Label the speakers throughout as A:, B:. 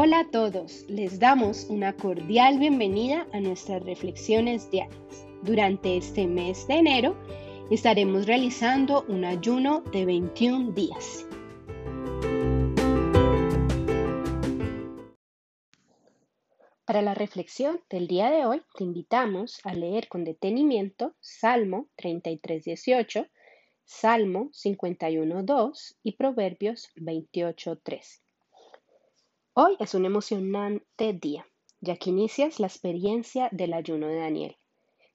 A: Hola a todos, les damos una cordial bienvenida a nuestras reflexiones diarias. Durante este mes de enero estaremos realizando un ayuno de 21 días. Para la reflexión del día de hoy, te invitamos a leer con detenimiento Salmo 33.18, Salmo 51.2 y Proverbios 28.3. Hoy es un emocionante día, ya que inicias la experiencia del ayuno de Daniel.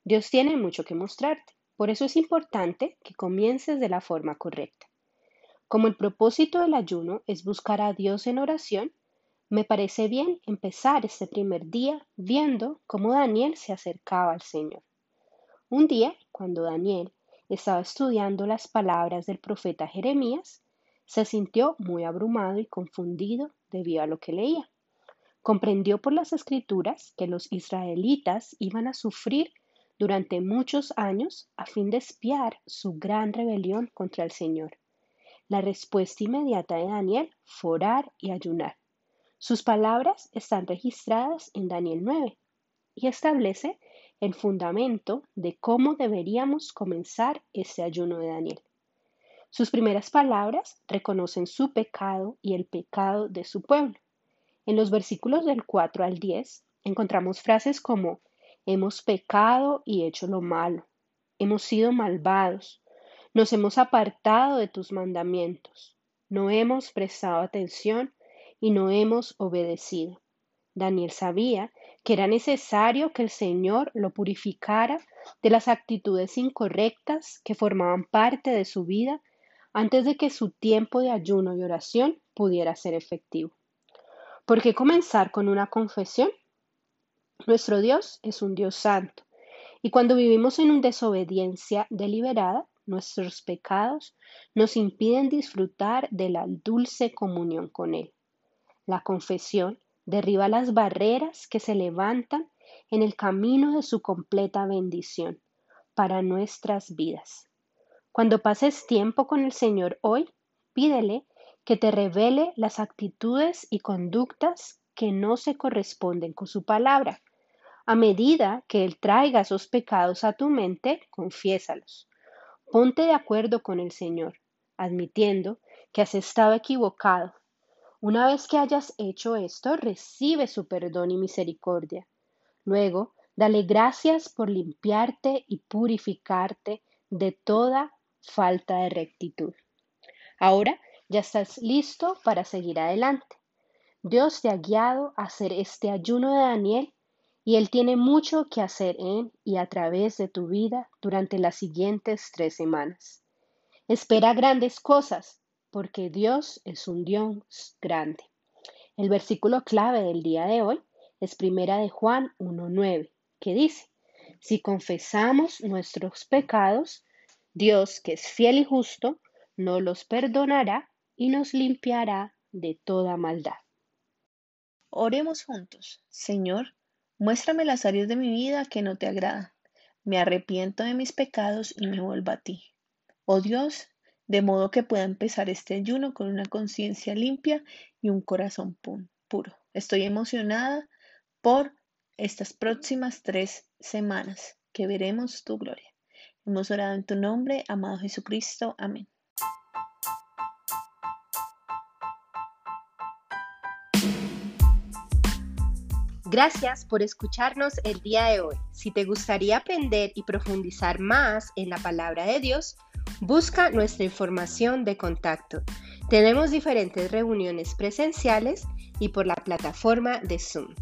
A: Dios tiene mucho que mostrarte, por eso es importante que comiences de la forma correcta. Como el propósito del ayuno es buscar a Dios en oración, me parece bien empezar este primer día viendo cómo Daniel se acercaba al Señor. Un día, cuando Daniel estaba estudiando las palabras del profeta Jeremías, se sintió muy abrumado y confundido debido a lo que leía. Comprendió por las escrituras que los israelitas iban a sufrir durante muchos años a fin de espiar su gran rebelión contra el Señor. La respuesta inmediata de Daniel fue orar y ayunar. Sus palabras están registradas en Daniel 9 y establece el fundamento de cómo deberíamos comenzar este ayuno de Daniel. Sus primeras palabras reconocen su pecado y el pecado de su pueblo. En los versículos del 4 al 10 encontramos frases como hemos pecado y hecho lo malo, hemos sido malvados, nos hemos apartado de tus mandamientos, no hemos prestado atención y no hemos obedecido. Daniel sabía que era necesario que el Señor lo purificara de las actitudes incorrectas que formaban parte de su vida antes de que su tiempo de ayuno y oración pudiera ser efectivo. ¿Por qué comenzar con una confesión? Nuestro Dios es un Dios santo, y cuando vivimos en una desobediencia deliberada, nuestros pecados nos impiden disfrutar de la dulce comunión con Él. La confesión derriba las barreras que se levantan en el camino de su completa bendición para nuestras vidas. Cuando pases tiempo con el Señor hoy, pídele que te revele las actitudes y conductas que no se corresponden con su palabra. A medida que Él traiga esos pecados a tu mente, confiésalos. Ponte de acuerdo con el Señor, admitiendo que has estado equivocado. Una vez que hayas hecho esto, recibe su perdón y misericordia. Luego, dale gracias por limpiarte y purificarte de toda falta de rectitud. Ahora ya estás listo para seguir adelante. Dios te ha guiado a hacer este ayuno de Daniel y Él tiene mucho que hacer en y a través de tu vida durante las siguientes tres semanas. Espera grandes cosas porque Dios es un Dios grande. El versículo clave del día de hoy es primera de Juan 1.9, que dice, si confesamos nuestros pecados, Dios, que es fiel y justo, no los perdonará y nos limpiará de toda maldad.
B: Oremos juntos. Señor, muéstrame las áreas de mi vida que no te agradan. Me arrepiento de mis pecados y me vuelvo a ti. Oh Dios, de modo que pueda empezar este ayuno con una conciencia limpia y un corazón puro. Estoy emocionada por estas próximas tres semanas que veremos tu gloria. Hemos orado en tu nombre, amado Jesucristo. Amén.
A: Gracias por escucharnos el día de hoy. Si te gustaría aprender y profundizar más en la palabra de Dios, busca nuestra información de contacto. Tenemos diferentes reuniones presenciales y por la plataforma de Zoom.